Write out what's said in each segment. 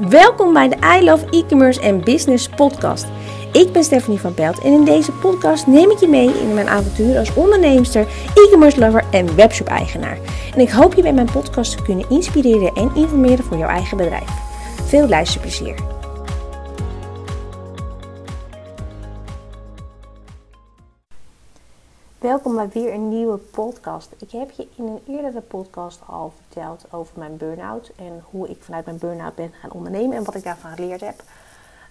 Welkom bij de I Love E-Commerce en Business podcast. Ik ben Stephanie van Pelt en in deze podcast neem ik je mee in mijn avontuur als onderneemster, e-commerce lover en webshop eigenaar. En ik hoop je bij mijn podcast te kunnen inspireren en informeren voor jouw eigen bedrijf. Veel luisterplezier. Welkom bij weer een nieuwe podcast. Ik heb je in een eerdere podcast al verteld over mijn burn-out en hoe ik vanuit mijn burn-out ben gaan ondernemen en wat ik daarvan geleerd heb.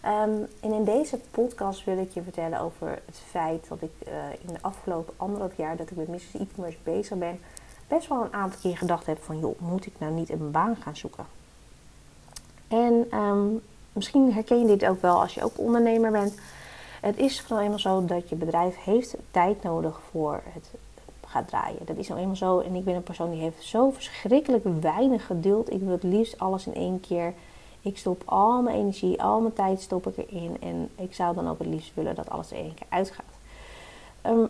Ehm, en in deze podcast wil ik je vertellen over het feit dat ik uh, in de afgelopen anderhalf jaar dat ik met Mrs. E-commerce bezig ben, best wel een aantal keer gedacht heb van joh, moet ik nou niet een baan gaan zoeken? En um, misschien herken je dit ook wel als je ook ondernemer bent. Het is van eenmaal zo dat je bedrijf heeft tijd nodig voor het gaat draaien. Dat is nou eenmaal zo. En ik ben een persoon die heeft zo verschrikkelijk weinig geduld. Ik wil het liefst alles in één keer. Ik stop al mijn energie, al mijn tijd stop ik erin. En ik zou dan ook het liefst willen dat alles er één keer uitgaat. Um,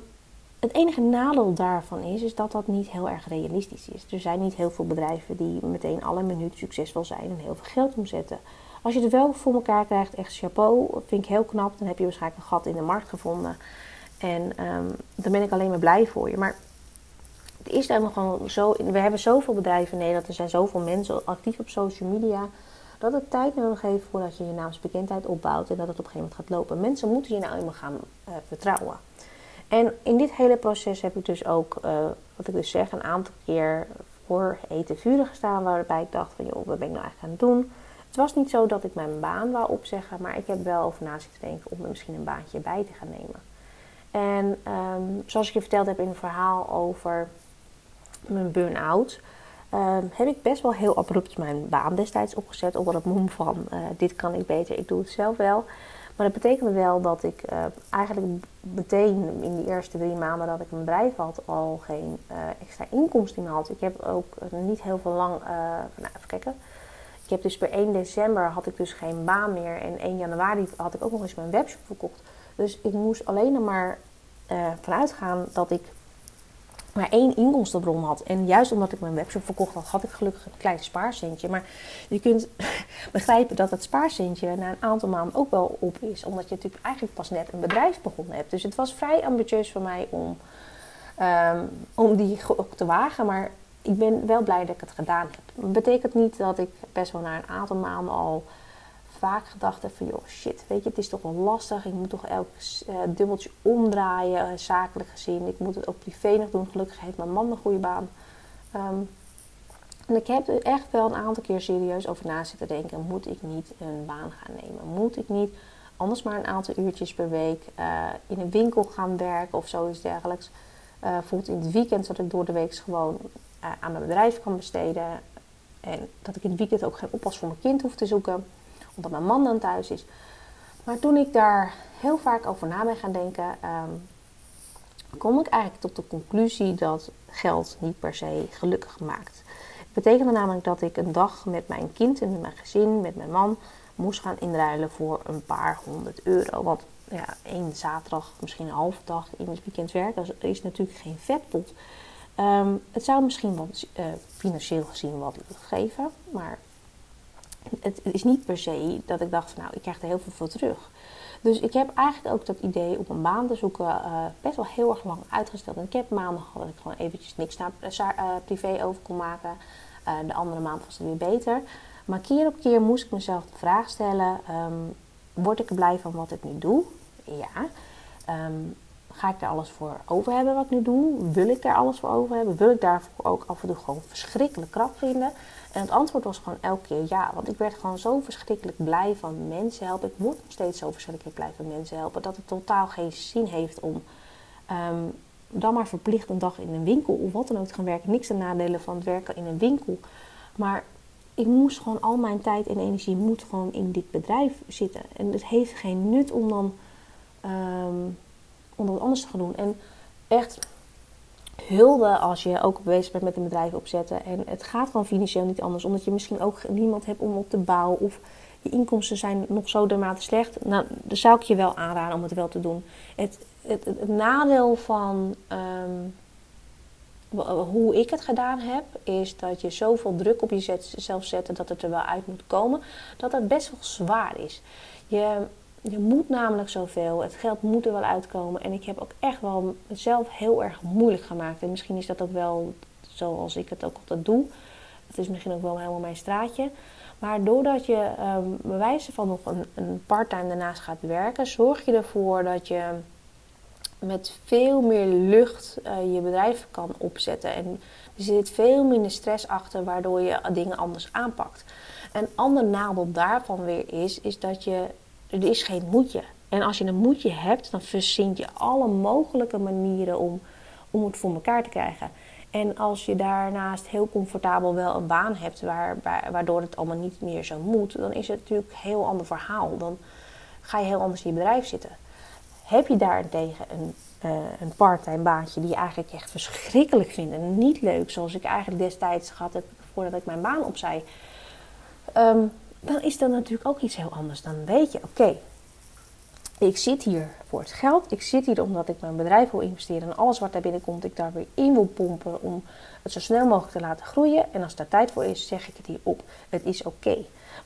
het enige nadeel daarvan is, is dat dat niet heel erg realistisch is. Er zijn niet heel veel bedrijven die meteen alle minuut succesvol zijn en heel veel geld omzetten. Als je het wel voor elkaar krijgt, echt chapeau, vind ik heel knap. Dan heb je waarschijnlijk een gat in de markt gevonden. En um, daar ben ik alleen maar blij voor je. Maar het is dan gewoon zo. We hebben zoveel bedrijven in Nederland. Er zijn zoveel mensen actief op social media. Dat het tijd nodig heeft voordat je je naamsbekendheid opbouwt. En dat het op een gegeven moment gaat lopen. Mensen moeten je nou eenmaal gaan uh, vertrouwen. En in dit hele proces heb ik dus ook, uh, wat ik dus zeg, een aantal keer voor hete vuren gestaan. Waarbij ik dacht van, joh, wat ben ik nou eigenlijk aan het doen? Het was niet zo dat ik mijn baan wou opzeggen, maar ik heb wel over na zitten denken om er misschien een baantje bij te gaan nemen. En um, zoals ik je verteld heb in een verhaal over mijn burn-out, um, heb ik best wel heel abrupt mijn baan destijds opgezet. Onder het mom van uh, dit kan ik beter, ik doe het zelf wel. Maar dat betekende wel dat ik uh, eigenlijk meteen in de eerste drie maanden dat ik een bedrijf had al geen uh, extra inkomsten meer had. Ik heb ook niet heel veel lang, nou even kijken, ik heb dus per 1 december had ik dus geen baan meer. En 1 januari had ik ook nog eens mijn webshop verkocht. Dus ik moest alleen maar uh, vanuit gaan dat ik maar één inkomstenbron had. En juist omdat ik mijn webshop verkocht had, had ik gelukkig een klein spaarcentje. Maar je kunt begrijpen dat het spaarcentje na een aantal maanden ook wel op is. Omdat je natuurlijk eigenlijk pas net een bedrijf begonnen hebt. Dus het was vrij ambitieus voor mij om, um, om die ook te wagen. Maar ik ben wel blij dat ik het gedaan heb. Dat betekent niet dat ik best wel na een aantal maanden al vaak gedacht heb van... joh, shit, weet je, het is toch wel lastig. Ik moet toch elk uh, dubbeltje omdraaien, uh, zakelijk gezien. Ik moet het ook privé nog doen. Gelukkig heeft mijn man een goede baan. Um, en ik heb er echt wel een aantal keer serieus over na zitten denken... moet ik niet een baan gaan nemen? Moet ik niet anders maar een aantal uurtjes per week... Uh, in een winkel gaan werken of zoiets dergelijks... Uh, bijvoorbeeld in het weekend, zodat ik door de week gewoon uh, aan mijn bedrijf kan besteden. En dat ik in het weekend ook geen oppas voor mijn kind hoef te zoeken, omdat mijn man dan thuis is. Maar toen ik daar heel vaak over na ben gaan denken, um, kom ik eigenlijk tot de conclusie dat geld niet per se gelukkig maakt. Het betekende namelijk dat ik een dag met mijn kind en met mijn gezin, met mijn man, moest gaan inruilen voor een paar honderd euro. Want ja, één zaterdag, misschien een halve dag in het weekend werken, is natuurlijk geen vetpot. Um, het zou misschien wat uh, financieel gezien wat geven, maar het is niet per se dat ik dacht van nou, ik krijg er heel veel voor terug. Dus ik heb eigenlijk ook dat idee om een baan te zoeken uh, best wel heel erg lang uitgesteld. En ik heb maanden gehad dat ik gewoon eventjes niks naar uh, privé over kon maken. de andere maand was het weer beter. Maar keer op keer moest ik mezelf de vraag stellen, um, word ik er blij van wat ik nu doe? Ja. Um, Ga ik daar alles voor over hebben wat ik nu doe? Wil ik daar alles voor over hebben? Wil ik daarvoor ook af en toe gewoon verschrikkelijk krap vinden? En het antwoord was gewoon elke keer ja. Want ik werd gewoon zo verschrikkelijk blij van mensen helpen. Ik word nog steeds zo verschrikkelijk blij van mensen helpen. Dat het totaal geen zin heeft om um, dan maar verplicht een dag in een winkel of wat dan ook te gaan werken. Niks te nadelen van het werken in een winkel. Maar ik moest gewoon al mijn tijd en energie moet gewoon in dit bedrijf zitten. En het heeft geen nut om dan... Um, om dat anders te gaan doen. En echt hulde als je ook bezig bent met een bedrijf opzetten. En het gaat gewoon financieel niet anders. Omdat je misschien ook niemand hebt om op te bouwen. Of je inkomsten zijn nog zo dermate slecht. Nou, dan zou ik je wel aanraden om het wel te doen. Het, het, nadeel van um, hoe ik het gedaan heb, is dat je zoveel druk op jezelf zet dat het er wel uit moet komen, dat het best wel zwaar is. Je, je moet namelijk zoveel, het geld moet er wel uitkomen. En ik heb ook echt wel mezelf heel erg moeilijk gemaakt. En misschien is dat ook wel zoals ik het ook altijd doe. Het is misschien ook wel helemaal mijn straatje. Maar doordat je um, bewijzen van nog een, parttime daarnaast gaat werken, zorg je ervoor dat je met veel meer lucht uh, je bedrijf kan opzetten. En er zit veel minder stress achter, waardoor je dingen anders aanpakt. Een ander nadeel daarvan weer is, is dat je, er is geen moedje. En als je een moedje hebt, dan verzint je alle mogelijke manieren om, om het voor elkaar te krijgen. En als je daarnaast heel comfortabel wel een baan hebt, waar, waardoor het allemaal niet meer zo moet, dan is het natuurlijk een heel ander verhaal. Dan ga je heel anders in je bedrijf zitten. Heb je daarentegen een, uh, een parttime baantje die je eigenlijk echt verschrikkelijk vindt en niet leuk, zoals ik eigenlijk destijds gehad heb voordat ik mijn baan opzij, um, dan is dat natuurlijk ook iets heel anders. Dan weet je, oké, ik zit hier voor het geld. Ik zit hier omdat ik mijn bedrijf wil investeren. En alles wat daar binnenkomt, ik daar weer in wil pompen om het zo snel mogelijk te laten groeien. En als daar tijd voor is, zeg ik het hier op. Het is oké.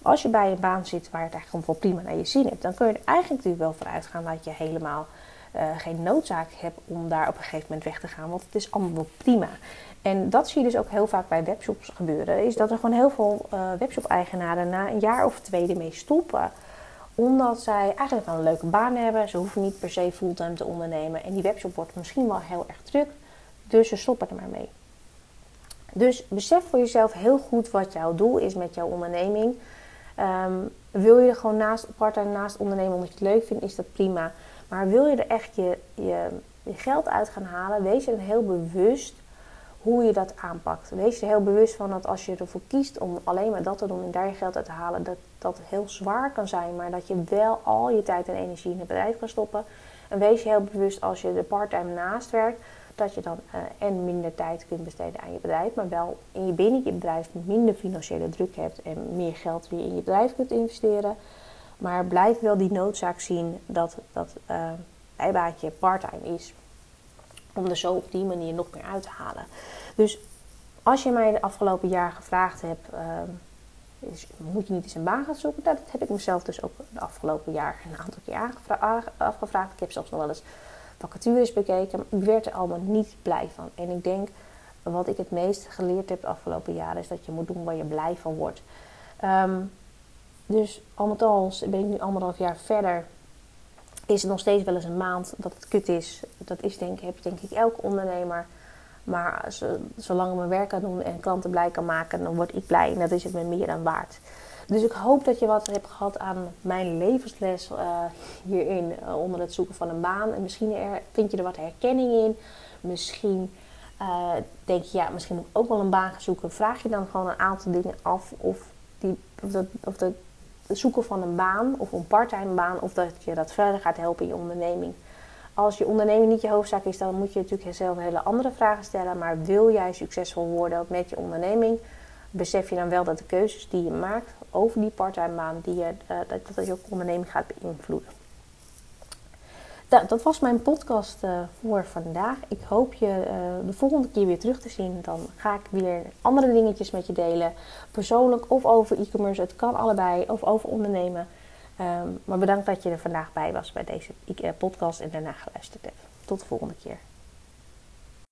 Maar als je bij een baan zit waar het eigenlijk gewoon prima naar je zin hebt, dan kun je er eigenlijk natuurlijk wel voor uitgaan dat je helemaal uh, geen noodzaak hebt om daar op een gegeven moment weg te gaan. Want het is allemaal prima. En dat zie je dus ook heel vaak bij webshops gebeuren. Is dat er gewoon heel veel uh, webshop-eigenaren na een jaar of twee ermee stoppen omdat zij eigenlijk wel een leuke baan hebben. Ze hoeven niet per se fulltime te ondernemen. En die webshop wordt misschien wel heel erg druk. Dus ze stoppen er maar mee. Dus besef voor jezelf heel goed wat jouw doel is met jouw onderneming. Um, wil je er gewoon naast, part-time naast ondernemen omdat je het leuk vindt, is dat prima. Maar wil je er echt je, je, geld uit gaan halen, wees je dan heel bewust hoe je dat aanpakt. Wees je er heel bewust van dat als je ervoor kiest om alleen maar dat te doen en daar je geld uit te halen, dat dat heel zwaar kan zijn, maar dat je wel al je tijd en energie in het bedrijf kan stoppen. En wees je heel bewust als je er parttime naast werkt, dat je dan uh, en minder tijd kunt besteden aan je bedrijf, maar wel in je binnen je bedrijf minder financiële druk hebt en meer geld weer in je bedrijf kunt investeren. Maar blijf wel die noodzaak zien dat dat uh, bijbaantje parttime is om er zo op die manier nog meer uit te halen. Dus als je mij de afgelopen jaar gevraagd hebt, uh, is, moet je niet eens een baan gaan zoeken? Nou, dat heb ik mezelf dus ook de afgelopen jaar een aantal keer afgevraagd. Ik heb zelfs nog wel eens vacatures bekeken, maar ik werd er allemaal niet blij van. En ik denk, wat ik het meest geleerd heb de afgelopen jaren, is dat je moet doen waar je blij van wordt. Um, dus al met al ben ik nu anderhalf jaar verder is het nog steeds wel eens een maand dat het kut is. Dat is denk, heb denk ik elke ondernemer. Maar zolang ik mijn werk kan doen en klanten blij kan maken, dan word ik blij. En dat is het me meer dan waard. Dus ik hoop dat je wat hebt gehad aan mijn levensles uh, hierin uh, onder het zoeken van een baan. En misschien vind je er wat herkenning in. Misschien uh, denk je, ja, misschien moet ik ook wel een baan gaan zoeken. Vraag je dan gewoon een aantal dingen af of, die, of, dat, of dat zoeken van een baan of een parttime baan, of dat je dat verder gaat helpen in je onderneming. Als je onderneming niet je hoofdzaak is, dan moet je natuurlijk zelf hele andere vragen stellen. Maar wil jij succesvol worden met je onderneming, besef je dan wel dat de keuzes die je maakt over die parttime baan, die je, uh, dat, dat je onderneming gaat beïnvloeden. Nou, dat was mijn podcast uh, voor vandaag. Ik hoop je uh, de volgende keer weer terug te zien. Dan ga ik weer andere dingetjes met je delen. Persoonlijk of over e-commerce. Het kan allebei. Of over ondernemen. Um, maar bedankt dat je er vandaag bij was bij deze podcast en daarna geluisterd hebt. Tot de volgende keer.